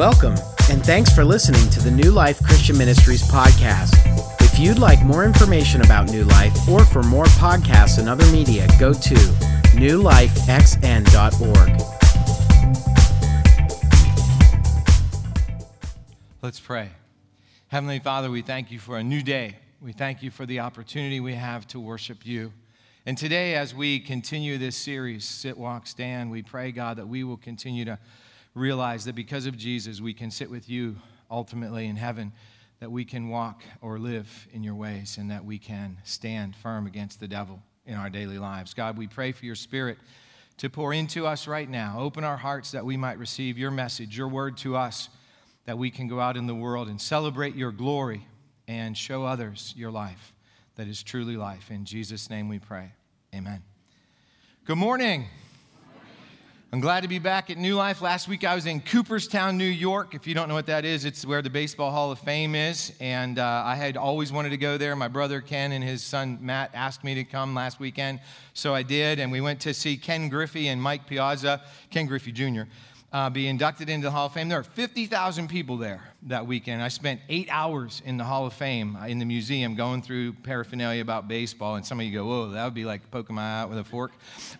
Welcome, and thanks for listening to the New Life Christian Ministries podcast. If you'd like more information about New Life or for more podcasts and other media, go to newlifexn.org. Let's pray. Heavenly Father, we thank you for a new day. We thank you for the opportunity we have to worship you. And today, as we continue this series, Sit, Walk, Stand, we pray, God, that we will continue to realize that because of Jesus, we can sit with you ultimately in heaven, that we can walk or live in your ways, and that we can stand firm against the devil in our daily lives. God, we pray for your spirit to pour into us right now. Open our hearts that we might receive your message, your word to us, that we can go out in the world and celebrate your glory and show others your life that is truly life. In Jesus' name we pray. Amen. Good morning. I'm glad to be back at New Life. Last week I was in Cooperstown, New York. If you don't know what that is, it's where the Baseball Hall of Fame is. And uh, I had always wanted to go there. My brother Ken and his son Matt asked me to come last weekend. So I did. And we went to see Ken Griffey and Mike Piazza, Ken Griffey Jr uh, be inducted into the Hall of Fame. There are 50,000 people there that weekend. I spent eight hours in the Hall of Fame uh, in the museum going through paraphernalia about baseball. And some of you go, whoa, that would be like poking my eye out with a fork.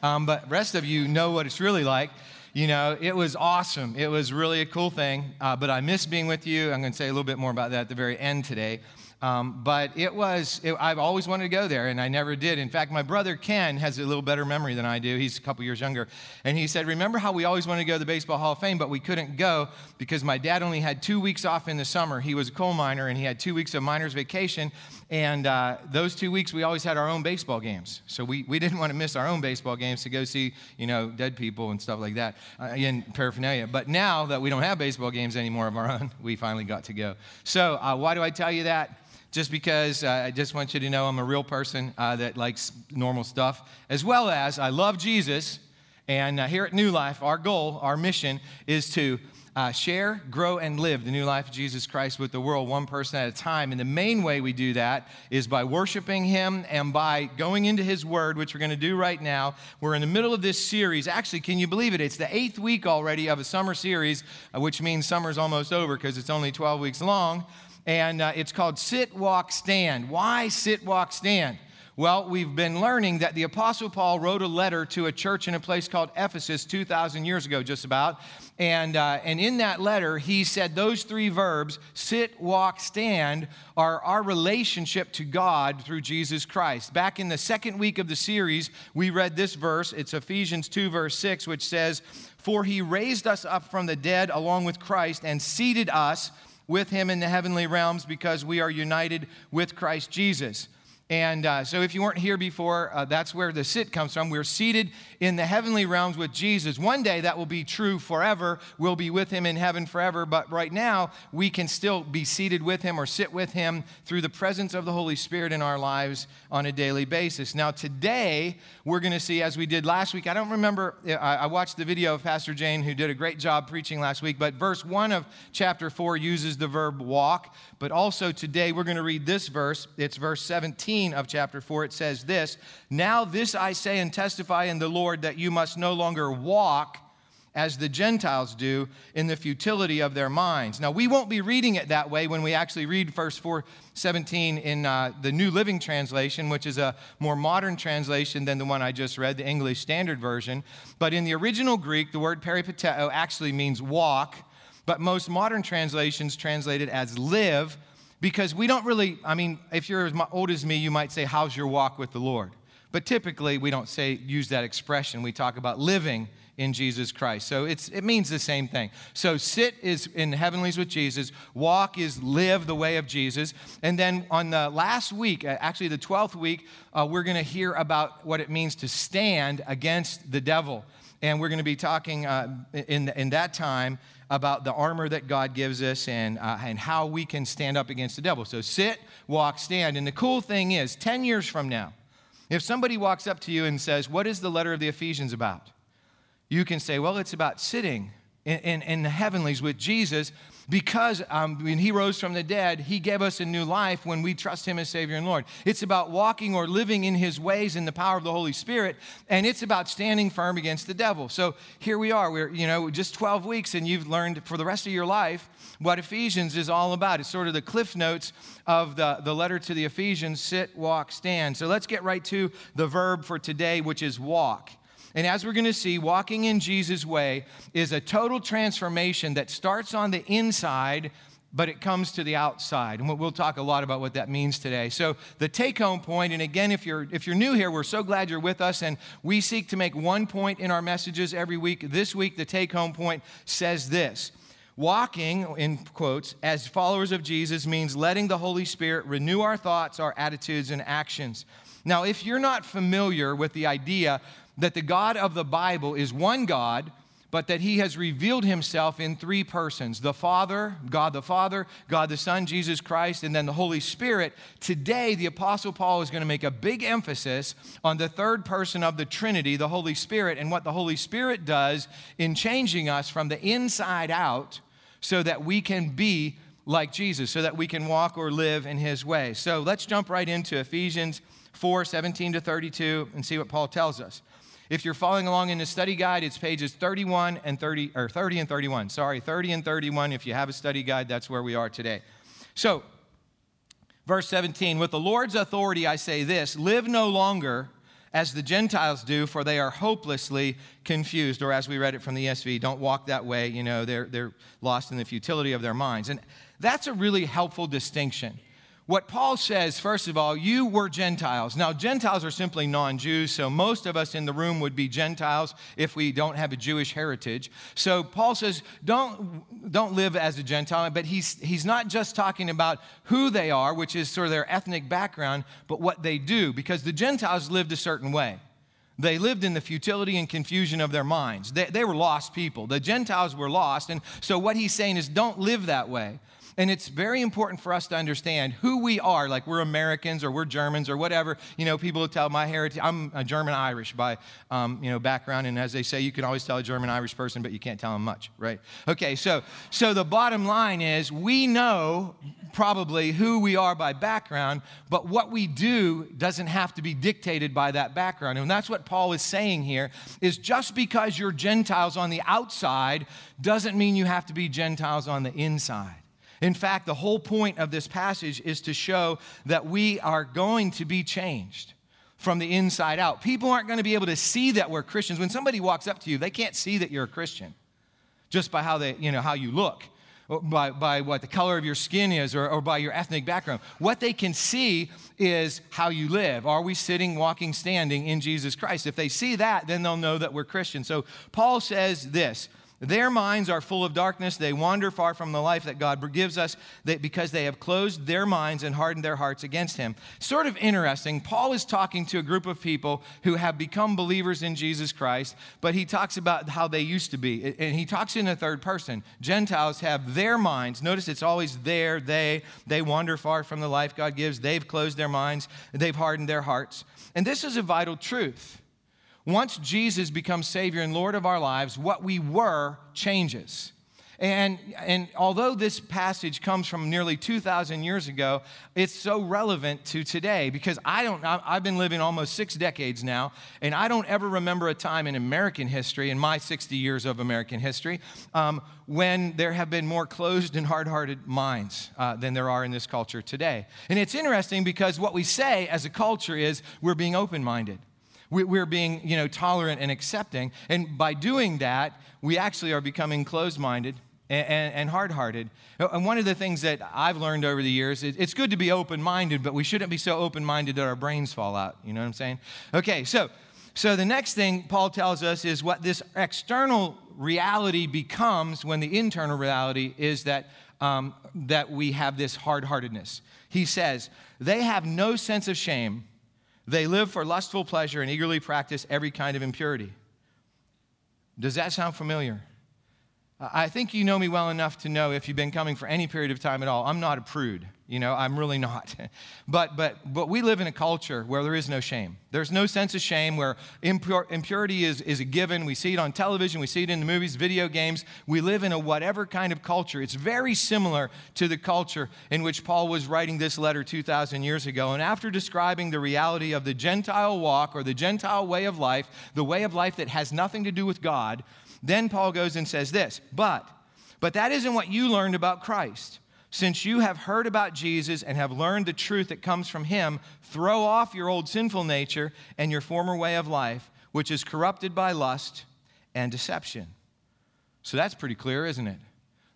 Um, but rest of you know what it's really like. You know, it was awesome. It was really a cool thing. Uh, but I miss being with you. I'm going to say a little bit more about that at the very end today. Um, but it was, it, I've always wanted to go there, and I never did. In fact, my brother Ken has a little better memory than I do. He's a couple years younger. And he said, Remember how we always wanted to go to the Baseball Hall of Fame, but we couldn't go because my dad only had two weeks off in the summer. He was a coal miner, and he had two weeks of miner's vacation. And uh, those two weeks, we always had our own baseball games. So we, we didn't want to miss our own baseball games to go see, you know, dead people and stuff like that uh, in paraphernalia. But now that we don't have baseball games anymore of our own, we finally got to go. So uh, why do I tell you that? Just because uh, I just want you to know I'm a real person uh, that likes normal stuff, as well as I love Jesus. And uh, here at New Life, our goal, our mission is to uh, share, grow, and live the new life of Jesus Christ with the world, one person at a time. And the main way we do that is by worshiping Him and by going into His Word, which we're going to do right now. We're in the middle of this series. Actually, can you believe it? It's the eighth week already of a summer series, uh, which means summer's almost over because it's only 12 weeks long and uh, it's called Sit, Walk, Stand. Why sit, walk, stand? Well, we've been learning that the Apostle Paul wrote a letter to a church in a place called Ephesus 2,000 years ago, just about. And, uh, and in that letter, he said those three verbs sit, walk, stand are our relationship to God through Jesus Christ. Back in the second week of the series, we read this verse. It's Ephesians 2, verse 6, which says, For he raised us up from the dead along with Christ and seated us with him in the heavenly realms because we are united with Christ Jesus. And uh, so, if you weren't here before, uh, that's where the sit comes from. We're seated in the heavenly realms with Jesus. One day that will be true forever. We'll be with him in heaven forever. But right now, we can still be seated with him or sit with him through the presence of the Holy Spirit in our lives on a daily basis. Now, today, we're going to see, as we did last week, I don't remember, I watched the video of Pastor Jane, who did a great job preaching last week, but verse 1 of chapter 4 uses the verb walk. But also today, we're going to read this verse. It's verse 17 of chapter 4, it says this Now this I say and testify in the Lord that you must no longer walk as the Gentiles do in the futility of their minds. Now, we won't be reading it that way when we actually read verse 417 in uh, the New Living Translation, which is a more modern translation than the one I just read, the English Standard Version. But in the original Greek, the word peripateo actually means walk, but most modern translations translate it as live because we don't really, I mean, if you're as old as me, you might say, How's your walk with the Lord? But typically, we don't say, use that expression. We talk about living in Jesus Christ. So it's, it means the same thing. So sit is in heavenlies with Jesus, walk is live the way of Jesus. And then on the last week, uh, actually the 12th week, uh, we're going to hear about what it means to stand against the devil. And we're going to be talking uh, in, in that time about the armor that God gives us and, uh, and how we can stand up against the devil. So sit, walk, stand. And the cool thing is, 10 years from now, if somebody walks up to you and says, What is the letter of the Ephesians about? You can say, Well, it's about sitting, in, in, in the heavenlies with Jesus because um, when he rose from the dead, he gave us a new life when we trust him as Savior and Lord. It's about walking or living in his ways in the power of the Holy Spirit, and it's about standing firm against the devil. So here we are. We're, you know, just 12 weeks, and you've learned for the rest of your life what Ephesians is all about. It's sort of the cliff notes of the, the letter to the Ephesians sit, walk, stand. So let's get right to the verb for today, which is walk. And as we're going to see, walking in Jesus' way is a total transformation that starts on the inside, but it comes to the outside. And we'll talk a lot about what that means today. So the take-home point, and again, if you're if you're new here, we're so glad you're with us, and we seek to make one point in our messages every week. This week, the take-home point says this. Walking, in quotes, as followers of Jesus means letting the Holy Spirit renew our thoughts, our attitudes, and actions. Now, if you're not familiar with the idea that the God of the Bible is one God, but that he has revealed himself in three persons the Father, God the Father, God the Son, Jesus Christ, and then the Holy Spirit. Today, the Apostle Paul is going to make a big emphasis on the third person of the Trinity, the Holy Spirit, and what the Holy Spirit does in changing us from the inside out so that we can be like Jesus, so that we can walk or live in his way. So let's jump right into Ephesians 4 17 to 32 and see what Paul tells us. If you're following along in the study guide, it's pages 31 and 30, or 30 and 31. Sorry, 30 and 31. If you have a study guide, that's where we are today. So, verse 17, with the Lord's authority, I say this live no longer as the Gentiles do, for they are hopelessly confused. Or as we read it from the ESV, don't walk that way. You know, they're, they're lost in the futility of their minds. And that's a really helpful distinction what Paul says, first of all, you were Gentiles. Now, Gentiles are simply non Jews, so most of us in the room would be Gentiles if we don't have a Jewish heritage. So Paul says, don't, don't live as a Gentile, but he's, he's not just talking about who they are, which is sort of their ethnic background, but what they do, because the Gentiles lived a certain way. They lived in the futility and confusion of their minds. They, they were lost people. The Gentiles were lost. And so, what he's saying is, don't live that way. And it's very important for us to understand who we are, like we're Americans or we're Germans or whatever. You know, people will tell my heritage, I'm a German Irish by, um, you know, background. And as they say, you can always tell a German Irish person, but you can't tell them much, right? Okay, so, so the bottom line is we know probably who we are by background, but what we do doesn't have to be dictated by that background. And that's what Paul is saying here is just because you're Gentiles on the outside doesn't mean you have to be Gentiles on the inside. In fact, the whole point of this passage is to show that we are going to be changed from the inside out. People aren't going to be able to see that we're Christians. When somebody walks up to you, they can't see that you're a Christian just by how, they, you know, how you look. By, by what the color of your skin is or, or by your ethnic background. What they can see is how you live. Are we sitting, walking, standing in Jesus Christ? If they see that, then they'll know that we're Christians. So Paul says this their minds are full of darkness. They wander far from the life that God gives us because they have closed their minds and hardened their hearts against Him. Sort of interesting. Paul is talking to a group of people who have become believers in Jesus Christ, but he talks about how they used to be. And he talks in a third person. Gentiles have their minds. Notice it's always there, they. They wander far from the life God gives. They've closed their minds, they've hardened their hearts. And this is a vital truth. Once Jesus becomes Savior and Lord of our lives, what we were changes. And, and although this passage comes from nearly 2,000 years ago, it's so relevant to today because I don't, I've been living almost six decades now, and I don't ever remember a time in American history, in my 60 years of American history, um, when there have been more closed and hard hearted minds uh, than there are in this culture today. And it's interesting because what we say as a culture is we're being open minded. We're being, you know, tolerant and accepting. And by doing that, we actually are becoming closed-minded and, and hard-hearted. And one of the things that I've learned over the years, it's good to be open-minded, but we shouldn't be so open-minded that our brains fall out. You know what I'm saying? Okay, so so the next thing Paul tells us is what this external reality becomes when the internal reality is that um, that we have this hard-heartedness. He says they have no sense of shame they live for lustful pleasure and eagerly practice every kind of impurity. Does that sound familiar? I think you know me well enough to know if you've been coming for any period of time at all, I'm not a prude. You know, I'm really not. but, but, but we live in a culture where there is no shame. There's no sense of shame, where impur- impurity is, is a given. We see it on television, we see it in the movies, video games. We live in a whatever kind of culture. It's very similar to the culture in which Paul was writing this letter 2,000 years ago. And after describing the reality of the Gentile walk or the Gentile way of life, the way of life that has nothing to do with God, then Paul goes and says this, but, but that isn't what you learned about Christ. Since you have heard about Jesus and have learned the truth that comes from him, throw off your old sinful nature and your former way of life, which is corrupted by lust and deception. So that's pretty clear, isn't it?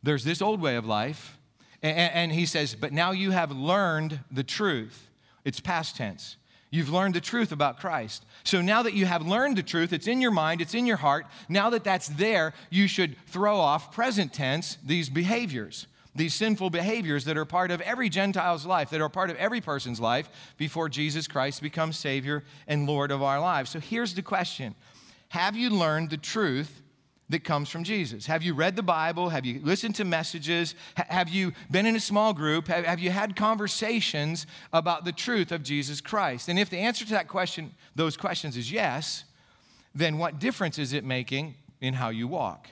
There's this old way of life, and, he says, but now you have learned the truth. It's past tense. You've learned the truth about Christ. So now that you have learned the truth, it's in your mind, it's in your heart. Now that that's there, you should throw off present tense these behaviors these sinful behaviors that are part of every Gentile's life, that are part of every person's life before Jesus Christ becomes Savior and Lord of our lives. So here's the question Have you learned the truth that comes from Jesus? Have you read the Bible? Have you listened to messages? have you been in a small group? Have, have you had conversations about the truth of Jesus Christ? And if the answer to that question, those questions is yes, then what difference is it making in how you walk?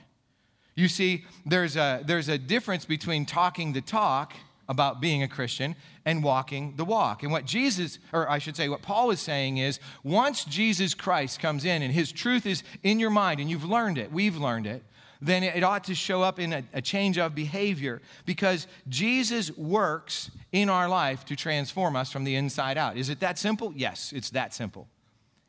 You see, there's a, there's a difference between talking the talk about being a Christian and walking the walk. And what Jesus, or I should say, what Paul is saying is once Jesus Christ comes in and his truth is in your mind and you've learned it, we've learned it, then it ought to show up in a, a change of behavior because Jesus works in our life to transform us from the inside out. Is it that simple? Yes, it's that simple.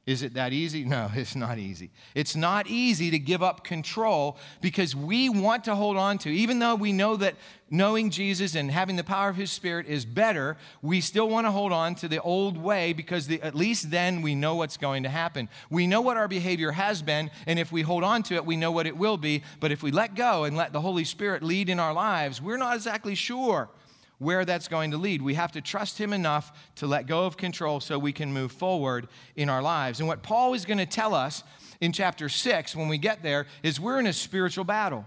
Is it that easy? No, it's not easy. It's not easy to give up control because we want to hold on to, even though we know that knowing Jesus and having the power of His Spirit is better, we still want to hold on to the old way because the, at least then we know what's going to happen. We know what our behavior has been, and if we hold on to it, we know what it will be. But if we let go and let the Holy Spirit lead in our lives, we're not exactly sure where that's going to lead. We have to trust Him enough to let go of control so we can move forward in our lives. And what Paul is going to tell us in chapter 6 when we get there is we're in a spiritual battle.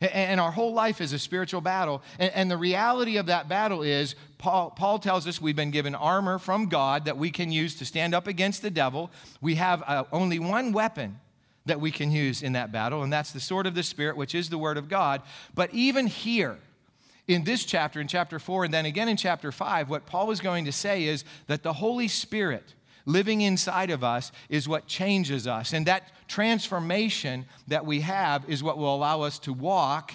And our whole life is a spiritual battle. And, the reality of that battle is, Paul, Paul, tells us we've been given armor from God that we can use to stand up against the devil. We have uh, only one weapon that we can use in that battle, and that's the sword of the Spirit, which is the Word of God. But even here, in this chapter, in chapter 4, and then again in chapter 5, what Paul is going to say is that the Holy Spirit living inside of us is what changes us. And that transformation that we have is what will allow us to walk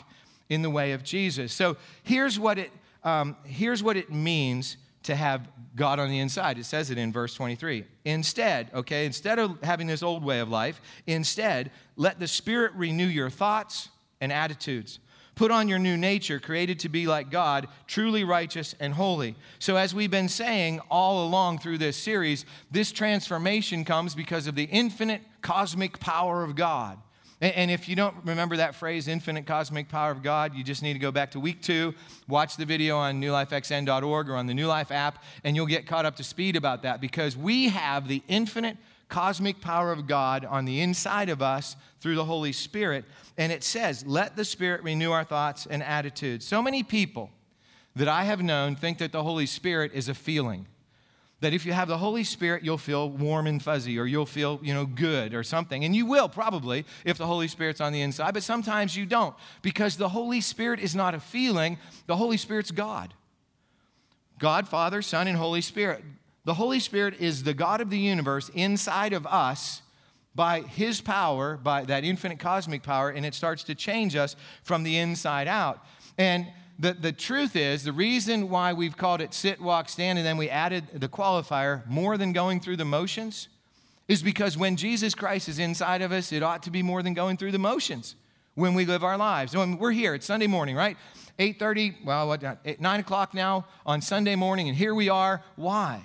in the way of Jesus. So here's what it, um, here's what it means to have God on the inside. It says it in verse 23. Instead, okay, instead of having this old way of life, instead, let the Spirit renew your thoughts and attitudes. Put on your new nature, created to be like God, truly righteous and holy. So, as we've been saying all along through this series, this transformation comes because of the infinite cosmic power of God. And if you don't remember that phrase, infinite cosmic power of God, you just need to go back to week two, watch the video on newlifexn.org or on the New Life app, and you'll get caught up to speed about that because we have the infinite cosmic power of God on the inside of us through the Holy Spirit. And it says, let the Spirit renew our thoughts and attitudes. So many people that I have known think that the Holy Spirit is a feeling. That if you have the Holy Spirit, you'll feel warm and fuzzy, or you'll feel, you know, good or something. And you will probably if the Holy Spirit's on the inside, but sometimes you don't. Because the Holy Spirit is not a feeling, the Holy Spirit's God. God, Father, Son, and Holy Spirit. The Holy Spirit is the God of the universe inside of us by His power, by that infinite cosmic power, and it starts to change us from the inside out. And the, the truth is, the reason why we've called it sit, walk, stand, and then we added the qualifier more than going through the motions is because when Jesus Christ is inside of us, it ought to be more than going through the motions when we live our lives. When we're here, it's Sunday morning, right? 8.30, well, what, 9 o'clock now on Sunday morning, and here we are. Why?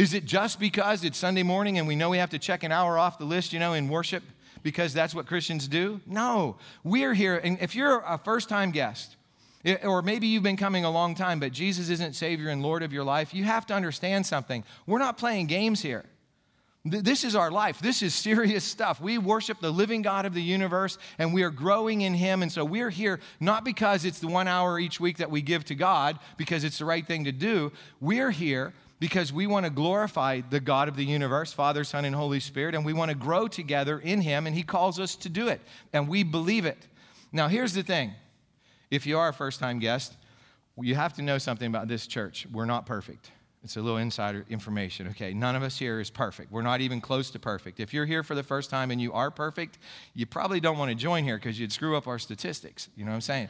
Is it just because it's Sunday morning and we know we have to check an hour off the list, you know, in worship because that's what Christians do? No. We're here, and if you're a first time guest, eh, or maybe you've been coming a long time, but Jesus isn't Savior and Lord of your life, you have to understand something. We're not playing games here. This is our life. This is serious stuff. We worship the living God of the universe and we are growing in Him. And so we're here not because it's the one hour each week that we give to God, because it's the right thing to do. We're here because we want to glorify the God of the universe, Father, Son, and Holy Spirit, and we want to grow together in Him, and He calls us to do it. And we believe it. Now, here's the thing if you are a first time guest, you have to know something about this church. We're not perfect. It's a little insider information, okay? None of us here is perfect. We're not even close to perfect. If you're here for the first time and you are perfect, you probably don't want to join here because you'd screw up our statistics. You know what I'm saying?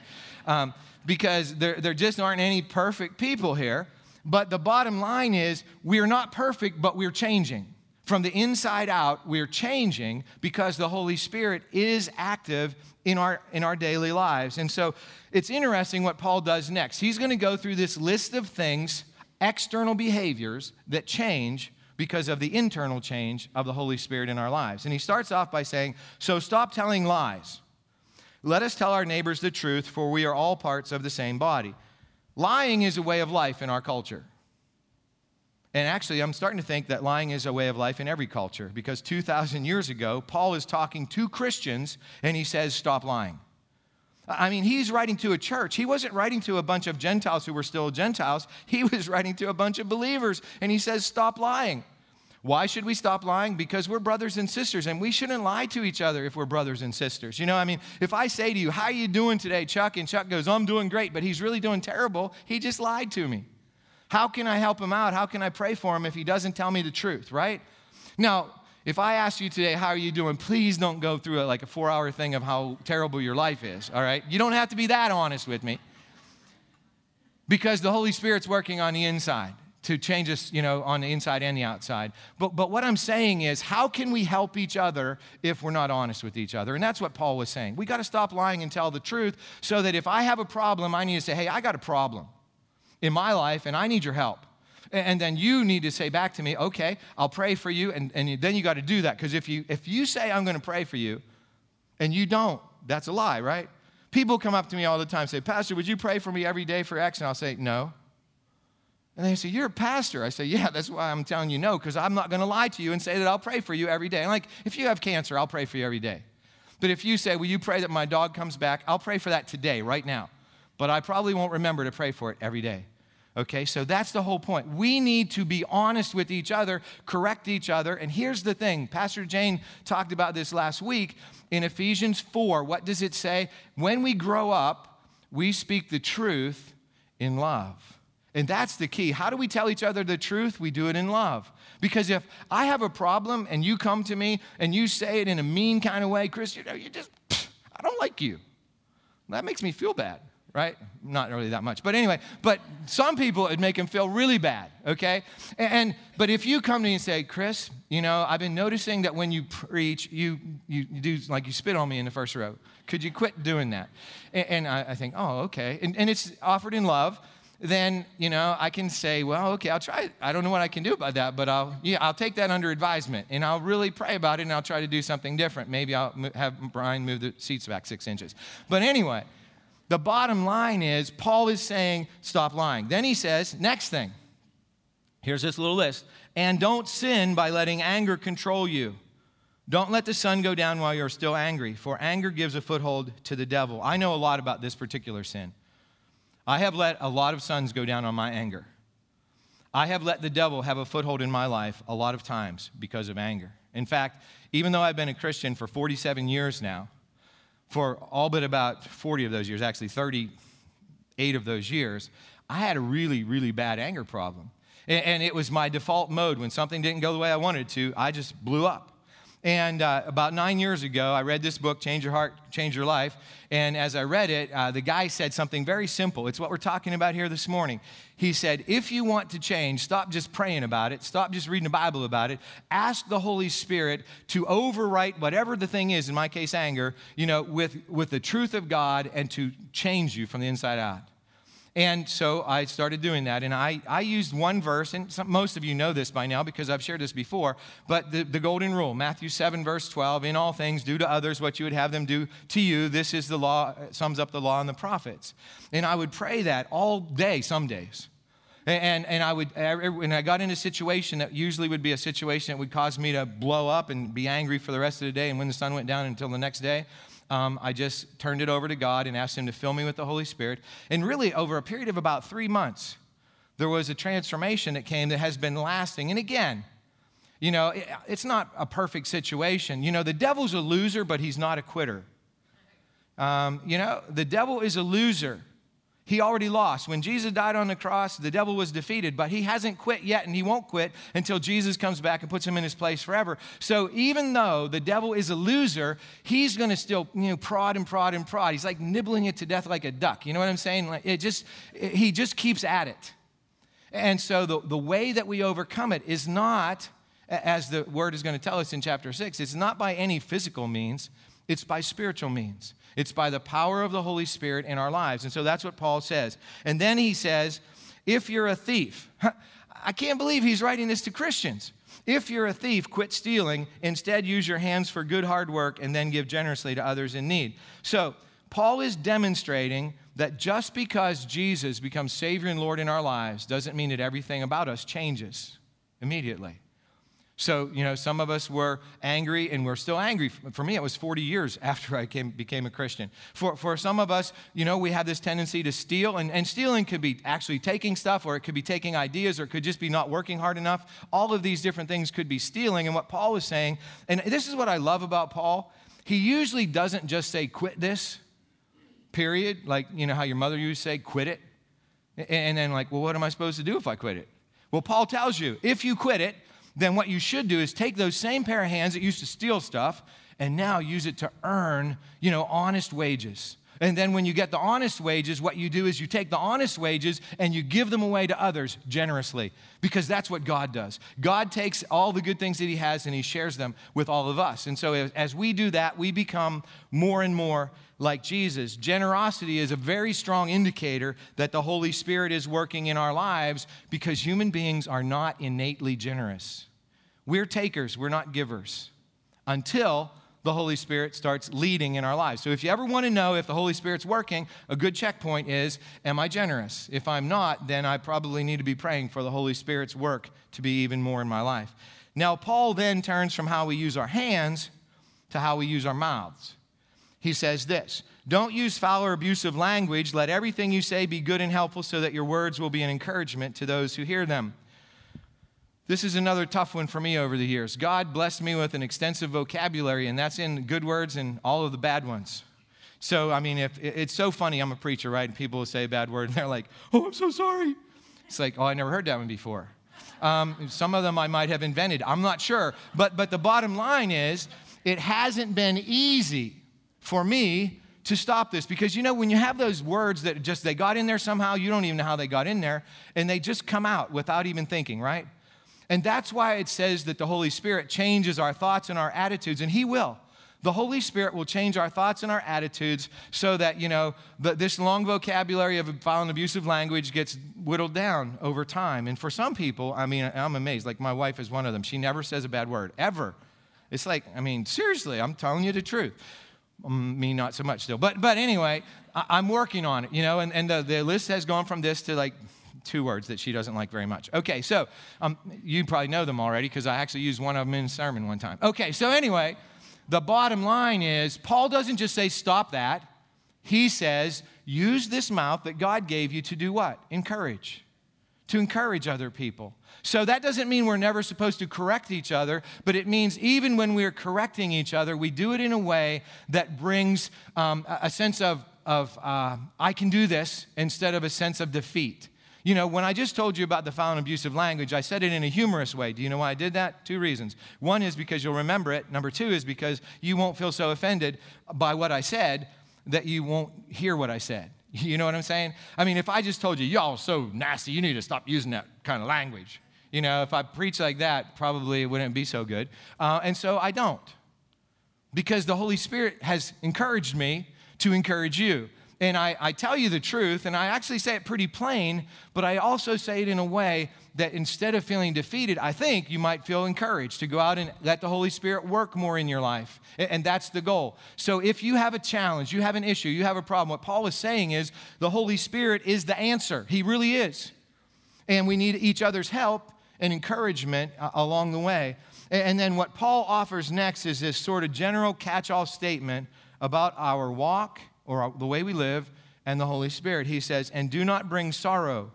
Um, because there, there just aren't any perfect people here. But the bottom line is, we're not perfect, but we're changing. From the inside out, we're changing because the Holy Spirit is active in our, in our daily lives. And so it's interesting what Paul does next. He's going to go through this list of things external behaviors that change because of the internal change of the Holy Spirit in our lives. And he starts off by saying, So stop telling lies. Let us tell our neighbors the truth, for we are all parts of the same body. Lying is a way of life in our culture. And actually, I'm starting to think that lying is a way of life in every culture because 2,000 years ago, Paul is talking to Christians and he says, Stop lying. I mean, he's writing to a church. He wasn't writing to a bunch of Gentiles who were still Gentiles. He was writing to a bunch of believers, and he says, Stop lying. Why should we stop lying? Because we're brothers and sisters, and we shouldn't lie to each other if we're brothers and sisters. You know, I mean, if I say to you, How are you doing today, Chuck? And Chuck goes, I'm doing great, but he's really doing terrible, he just lied to me. How can I help him out? How can I pray for him if he doesn't tell me the truth, right? Now, if I ask you today, how are you doing? Please don't go through a, like a four hour thing of how terrible your life is, all right? You don't have to be that honest with me because the Holy Spirit's working on the inside to change us, you know, on the inside and the outside. But, but what I'm saying is, how can we help each other if we're not honest with each other? And that's what Paul was saying. We got to stop lying and tell the truth so that if I have a problem, I need to say, hey, I got a problem in my life and I need your help. And then you need to say back to me, okay, I'll pray for you. And, and then you got to do that. Because if you, if you say, I'm going to pray for you, and you don't, that's a lie, right? People come up to me all the time say, Pastor, would you pray for me every day for X? And I'll say, no. And they say, You're a pastor. I say, Yeah, that's why I'm telling you no, because I'm not going to lie to you and say that I'll pray for you every day. Like, if you have cancer, I'll pray for you every day. But if you say, Will you pray that my dog comes back? I'll pray for that today, right now. But I probably won't remember to pray for it every day. Okay, so that's the whole point. We need to be honest with each other, correct each other. And here's the thing Pastor Jane talked about this last week in Ephesians 4. What does it say? When we grow up, we speak the truth in love. And that's the key. How do we tell each other the truth? We do it in love. Because if I have a problem and you come to me and you say it in a mean kind of way, Chris, you know, you just, I don't like you. That makes me feel bad right? Not really that much. But anyway, but some people it'd make them feel really bad, okay? And, and, but if you come to me and say, Chris, you know, I've been noticing that when you preach, you you, you do like you spit on me in the first row. Could you quit doing that? And, and I, I, think, oh, okay. And, and it's offered in love. Then you know I can say, well, okay, I'll try. I don't know what I can do about that, but I'll yeah, I'll take that under advisement, and I'll really pray about it, and I'll try to do something different. Maybe I'll have Brian move the seats back six inches. But anyway, the bottom line is, Paul is saying, stop lying. Then he says, next thing. Here's this little list. And don't sin by letting anger control you. Don't let the sun go down while you're still angry, for anger gives a foothold to the devil. I know a lot about this particular sin. I have let a lot of suns go down on my anger. I have let the devil have a foothold in my life a lot of times because of anger. In fact, even though I've been a Christian for 47 years now, for all but about 40 of those years, actually 38 of those years, I had a really, really bad anger problem. And, it was my default mode. When something didn't go the way I wanted to, I just blew up. And uh, about nine years ago, I read this book, Change Your Heart, Change Your Life. And as I read it, uh, the guy said something very simple. It's what we're talking about here this morning. He said, If you want to change, stop just praying about it, stop just reading the Bible about it. Ask the Holy Spirit to overwrite whatever the thing is, in my case, anger, you know, with, with the truth of God and to change you from the inside out. And so I started doing that. And I, I used one verse, and some, most of you know this by now because I've shared this before, but the, the golden rule Matthew 7, verse 12 In all things, do to others what you would have them do to you. This is the law, sums up the law and the prophets. And I would pray that all day, some days. And, and I would, when I got in a situation that usually would be a situation that would cause me to blow up and be angry for the rest of the day, and when the sun went down until the next day, um, I just turned it over to God and asked Him to fill me with the Holy Spirit. And really, over a period of about three months, there was a transformation that came that has been lasting. And again, you know, it's not a perfect situation. You know, the devil's a loser, but he's not a quitter. Um, you know, the devil is a loser. He already lost. When Jesus died on the cross, the devil was defeated, but he hasn't quit yet, and he won't quit until Jesus comes back and puts him in his place forever. So even though the devil is a loser, he's going to still, you know, prod and prod and prod. He's like nibbling it to death like a duck. You know what I'm saying? Like it just, it, he just keeps at it. And so the, the way that we overcome it is not, as the word is going to tell us in chapter six, it's not by any physical means, it's by spiritual means. It's by the power of the Holy Spirit in our lives. And so that's what Paul says. And then he says, if you're a thief, I can't believe he's writing this to Christians. If you're a thief, quit stealing. Instead, use your hands for good hard work and then give generously to others in need. So, Paul is demonstrating that just because Jesus becomes Savior and Lord in our lives doesn't mean that everything about us changes immediately. So, you know, some of us were angry and we're still angry. For me, it was 40 years after I came, became a Christian. For, for some of us, you know, we have this tendency to steal, and, and stealing could be actually taking stuff, or it could be taking ideas, or it could just be not working hard enough. All of these different things could be stealing. And what Paul was saying, and this is what I love about Paul, he usually doesn't just say, quit this, period. Like, you know, how your mother used to say, quit it. And then, like, well, what am I supposed to do if I quit it? Well, Paul tells you, if you quit it, then what you should do is take those same pair of hands that used to steal stuff and now use it to earn, you know, honest wages. And then when you get the honest wages, what you do is you take the honest wages and you give them away to others generously because that's what God does. God takes all the good things that He has and He shares them with all of us. And so as we do that, we become more and more like Jesus. Generosity is a very strong indicator that the Holy Spirit is working in our lives because human beings are not innately generous. We're takers, we're not givers until the Holy Spirit starts leading in our lives. So if you ever want to know if the Holy Spirit's working, a good checkpoint is Am I generous? If I'm not, then I probably need to be praying for the Holy Spirit's work to be even more in my life. Now, Paul then turns from how we use our hands to how we use our mouths. He says this Don't use foul or abusive language. Let everything you say be good and helpful so that your words will be an encouragement to those who hear them. This is another tough one for me over the years. God blessed me with an extensive vocabulary, and that's in good words and all of the bad ones. So, I mean, if it's so funny, I'm a preacher, right? And people will say a bad word, and they're like, "Oh, I'm so sorry." It's like, "Oh, I never heard that one before." Um, some of them I might have invented. I'm not sure, but but the bottom line is, it hasn't been easy for me to stop this because you know when you have those words that just they got in there somehow, you don't even know how they got in there, and they just come out without even thinking, right? And that's why it says that the Holy Spirit changes our thoughts and our attitudes, and He will. The Holy Spirit will change our thoughts and our attitudes so that, you know, the, this long vocabulary of foul and abusive language gets whittled down over time. And for some people, I mean, I'm amazed. Like my wife is one of them. She never says a bad word, ever. It's like, I mean, seriously, I'm telling you the truth. Um, me, not so much still. But, but anyway, I, am working on it, you know, and, and the, the list has gone from this to like two words that she doesn't like very much. Okay, so um, you probably know them already because I actually used one of them in a sermon one time. Okay, so anyway, the bottom line is Paul doesn't just say stop that. He says use this mouth that God gave you to do what? Encourage. To encourage other people. So that doesn't mean we're never supposed to correct each other, but it means even when we're correcting each other, we do it in a way that brings um, a sense of, of uh, I can do this instead of a sense of defeat. You know, when I just told you about the foul and abusive language, I said it in a humorous way. Do you know why I did that? Two reasons. One is because you'll remember it. Number two is because you won't feel so offended by what I said that you won't hear what I said. You know what I'm saying? I mean, if I just told you, y'all so nasty, you need to stop using that kind of language. You know, if I preach like that, probably it wouldn't be so good. Uh, and so I don't. Because the Holy Spirit has encouraged me to encourage you and I, I tell you the truth, and I actually say it pretty plain, but I also say it in a way that instead of feeling defeated, I think you might feel encouraged to go out and let the Holy Spirit work more in your life. And that's the goal. So if you have a challenge, you have an issue, you have a problem, what Paul is saying is the Holy Spirit is the answer. He really is. And we need each other's help and encouragement uh, along the way. And then what Paul offers next is this sort of general catch all statement about our walk or the way we live and the Holy Spirit. He says, And do not bring sorrow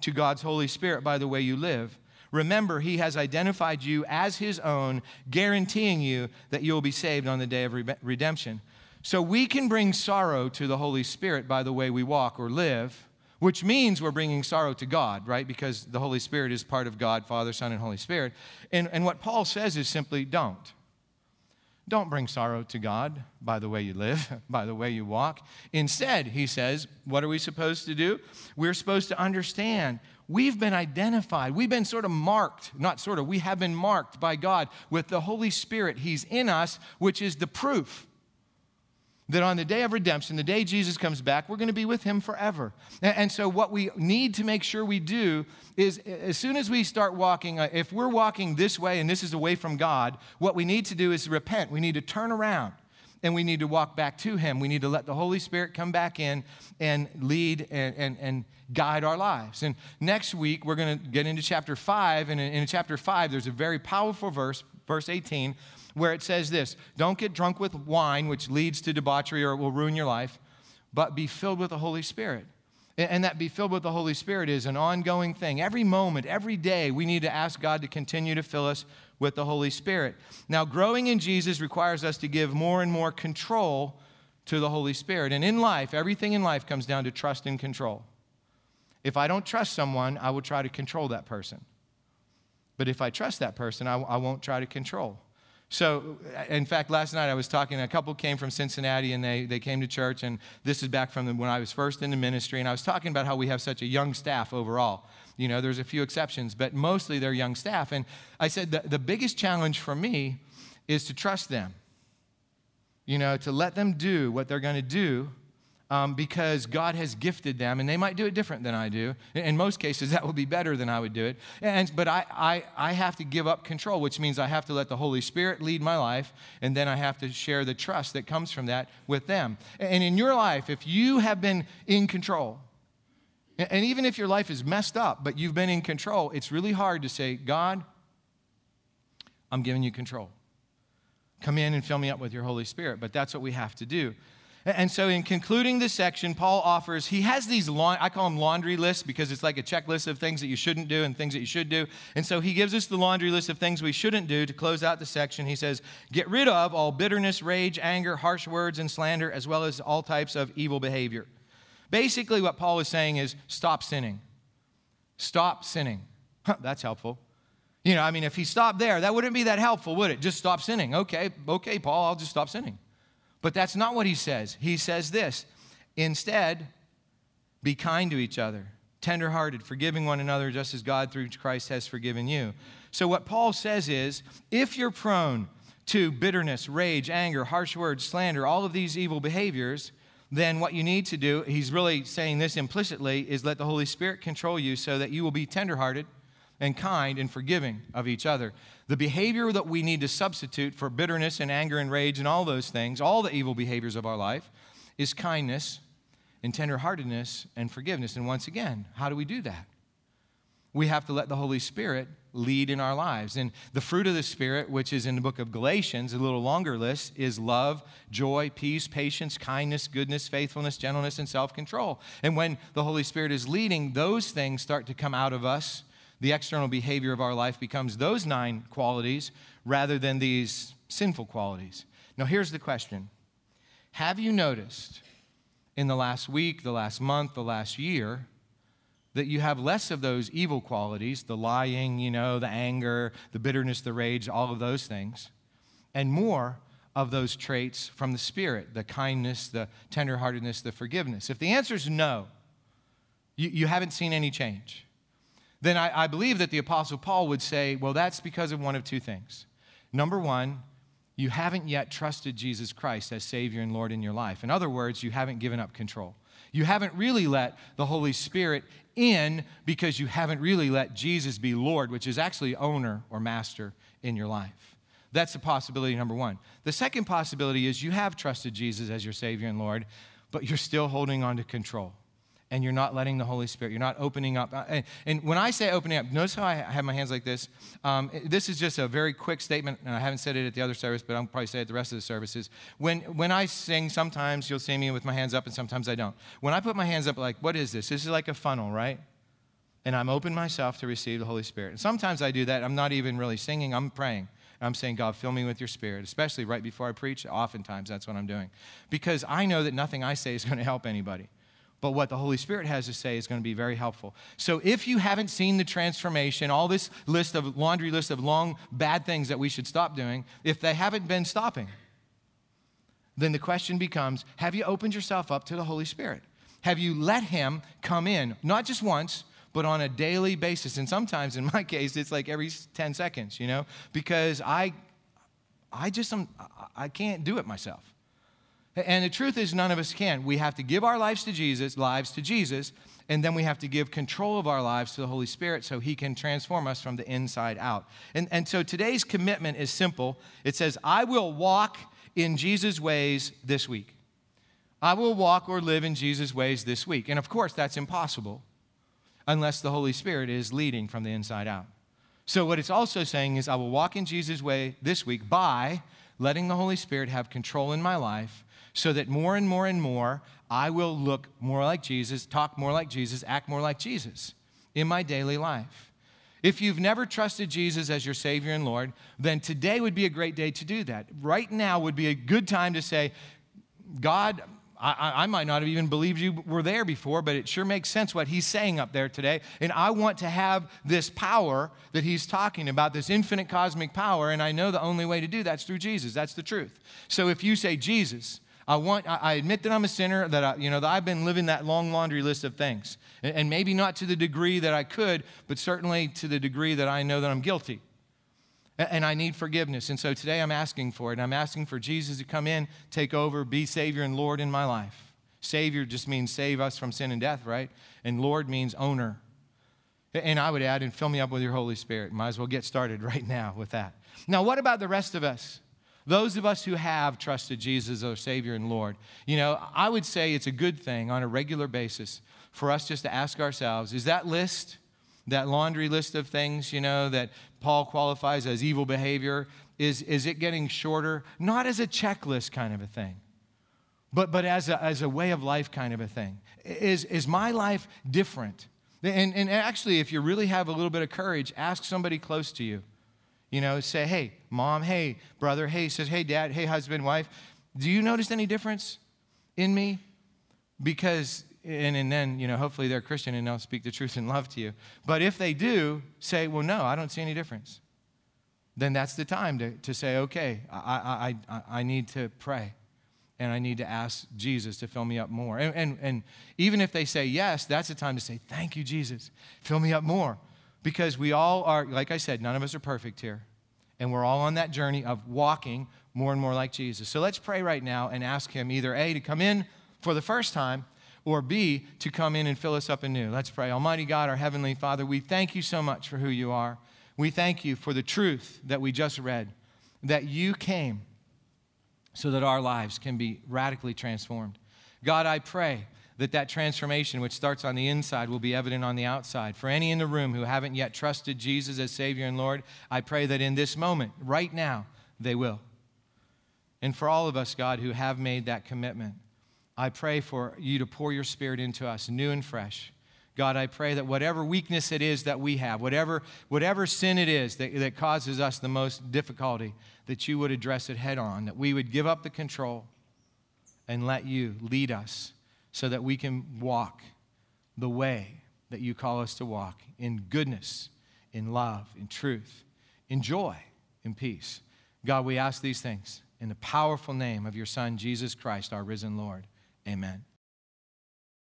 to God's Holy Spirit by the way you live. Remember, He has identified you as His own, guaranteeing you that you will be saved on the day of redemption. So we can bring sorrow to the Holy Spirit by the way we walk or live, which means we're bringing sorrow to God, right? Because the Holy Spirit is part of God, Father, Son, and Holy Spirit. And, and what Paul says is simply don't. Don't bring sorrow to God by the way you live, by the way you walk. Instead, he says, what are we supposed to do? We're supposed to understand we've been identified, we've been sort of marked, not sort of, we have been marked by God with the Holy Spirit. He's in us, which is the proof that on the day of redemption, the day Jesus comes back, we're going to be with him forever. And so, what we need to make sure we do is as soon as we start walking, uh, if we're walking this way and this is away from God, what we need to do is repent. We need to turn around and we need to walk back to him. We need to let the Holy Spirit come back in and lead and, and, and guide our lives. And next week, we're going to get into chapter 5. And in, in chapter 5, there's a very powerful verse, verse 18 where it says this Don't get drunk with wine, which leads to debauchery or it will ruin your life, but be filled with the Holy Spirit. And that be filled with the Holy Spirit is an ongoing thing. Every moment, every day, we need to ask God to continue to fill us with the Holy Spirit. Now, growing in Jesus requires us to give more and more control to the Holy Spirit. And in life, everything in life comes down to trust and control. If I don't trust someone, I will try to control that person. But if I trust that person, I, I won't try to control. So, uh, in fact, last night I was talking, a couple came from Cincinnati and they, they came to church, and this is back from when I was first in the ministry, and I was talking about how we have such a young staff overall. You know, there's a few exceptions, but mostly they're young staff. And I said the, the biggest challenge for me is to trust them, you know, to let them do what they're going to do um, because God has gifted them, and they might do it different than I do. In most cases, that will be better than I would do it. And, but I, I, I have to give up control, which means I have to let the Holy Spirit lead my life, and then I have to share the trust that comes from that with them. And in your life, if you have been in control, and even if your life is messed up, but you've been in control, it's really hard to say, God, I'm giving you control. Come in and fill me up with your Holy Spirit. But that's what we have to do. And so, in concluding this section, Paul offers, he has these, I call them laundry lists because it's like a checklist of things that you shouldn't do and things that you should do. And so, he gives us the laundry list of things we shouldn't do to close out the section. He says, Get rid of all bitterness, rage, anger, harsh words, and slander, as well as all types of evil behavior. Basically, what Paul is saying is stop sinning. Stop sinning. Huh, that's helpful. You know, I mean, if he stopped there, that wouldn't be that helpful, would it? Just stop sinning. Okay, okay, Paul, I'll just stop sinning. But that's not what he says. He says this instead, be kind to each other, tenderhearted, forgiving one another, just as God through Christ has forgiven you. So, what Paul says is if you're prone to bitterness, rage, anger, harsh words, slander, all of these evil behaviors, then what you need to do, he's really saying this implicitly, is let the Holy Spirit control you so that you will be tenderhearted and kind and forgiving of each other. The behavior that we need to substitute for bitterness and anger and rage and all those things, all the evil behaviors of our life, is kindness and tenderheartedness and forgiveness. And once again, how do we do that? We have to let the Holy Spirit lead in our lives. And the fruit of the Spirit, which is in the book of Galatians, a little longer list, is love, joy, peace, patience, kindness, goodness, faithfulness, gentleness, and self control. And when the Holy Spirit is leading, those things start to come out of us the external behavior of our life becomes those nine qualities rather than these sinful qualities. Now, here's the question Have you noticed in the last week, the last month, the last year, that you have less of those evil qualities the lying, you know, the anger, the bitterness, the rage, all of those things, and more of those traits from the Spirit the kindness, the tenderheartedness, the forgiveness? If the answer is no, you, you haven't seen any change then I, I believe that the Apostle Paul would say, well, that's because of one of two things. Number one, you haven't yet trusted Jesus Christ as Savior and Lord in your life. In other words, you haven't given up control. You haven't really let the Holy Spirit in because you haven't really let Jesus be Lord, which is actually owner or master in your life. That's the possibility number one. The second possibility is you have trusted Jesus as your Savior and Lord, but you're still holding on to control and you're not letting the Holy Spirit, you're not opening up. And, and when I say opening up, notice how I have my hands like this. Um, this is just a very quick statement, and I haven't said it at the other service, but I'll probably say it at the rest of the services. When, when I sing, sometimes you'll see me with my hands up, and sometimes I don't. When I put my hands up, like, what is this? This is like a funnel, right? And I'm open myself to receive the Holy Spirit. And sometimes I do that. I'm not even really singing, I'm praying. I'm saying, God, fill me with your spirit, especially right before I preach. Oftentimes, that's what I'm doing. Because I know that nothing I say is going to help anybody but what the Holy Spirit has to say is going to be very helpful. So if you haven't seen the transformation, all this list of laundry list of long bad things that we should stop doing, if they haven't been stopping, then the question becomes have you opened yourself up to the Holy Spirit? Have you let Him come in, not just once, but on a daily basis? And sometimes, in my case, it's like every 10 seconds, you know, because I, I just, I can't do it myself. And the truth is, none of us can. We have to give our lives to Jesus, lives to Jesus, and then we have to give control of our lives to the Holy Spirit so He can transform us from the inside out. And, and so today's commitment is simple it says, I will walk in Jesus' ways this week. I will walk or live in Jesus' ways this week. And of course, that's impossible unless the Holy Spirit is leading from the inside out. So, what it's also saying is, I will walk in Jesus' way this week by letting the Holy Spirit have control in my life so that more and more and more I will look more like Jesus, talk more like Jesus, act more like Jesus in my daily life. If you've never trusted Jesus as your Savior and Lord, then today would be a great day to do that. Right now would be a good time to say, God, I, I, might not have even believed you were there before, but it sure makes sense what he's saying up there today. And I want to have this power that he's talking about, this infinite cosmic power. And I know the only way to do that's through Jesus. That's the truth. So if you say, Jesus, I want, I admit that I'm a sinner, that I, you know, that I've been living that long laundry list of things. And maybe not to the degree that I could, but certainly to the degree that I know that I'm guilty. And I need forgiveness. And so today I'm asking for it. And I'm asking for Jesus to come in, take over, be Savior and Lord in my life. Savior just means save us from sin and death, right? And Lord means owner. And I would add, and fill me up with your Holy Spirit. Might as well get started right now with that. Now, what about the rest of us? Those of us who have trusted Jesus as our Savior and Lord, you know, I would say it's a good thing on a regular basis for us just to ask ourselves is that list, that laundry list of things, you know, that Paul qualifies as evil behavior, is, is it getting shorter? Not as a checklist kind of a thing, but, but as, a, as a way of life kind of a thing. Is, is my life different? And, and actually, if you really have a little bit of courage, ask somebody close to you. You know, say, hey, mom, hey, brother, hey, says, hey, dad, hey, husband, wife, do you notice any difference in me? Because, and, and then, you know, hopefully they're Christian and they'll speak the truth in love to you. But if they do, say, well, no, I don't see any difference. Then that's the time to, to say, okay, I, I, I, I need to pray and I need to ask Jesus to fill me up more. And, and, and even if they say yes, that's the time to say, Thank you, Jesus. Fill me up more. Because we all are, like I said, none of us are perfect here. And we're all on that journey of walking more and more like Jesus. So let's pray right now and ask Him either A, to come in for the first time, or B, to come in and fill us up anew. Let's pray. Almighty God, our Heavenly Father, we thank you so much for who you are. We thank you for the truth that we just read, that you came so that our lives can be radically transformed. God, I pray that that transformation which starts on the inside will be evident on the outside. For any in the room who haven't yet trusted Jesus as Savior and Lord, I pray that in this moment, right now, they will. And for all of us, God, who have made that commitment, I pray for you to pour your Spirit into us new and fresh. God, I pray that whatever weakness it is that we have, whatever, whatever sin it is that, that causes us the most difficulty, that you would address it head on, that we would give up the control and let you lead us so that we can walk the way that you call us to walk in goodness, in love, in truth, in joy, in peace. God, we ask these things in the powerful name of your Son, Jesus Christ, our risen Lord. Amen.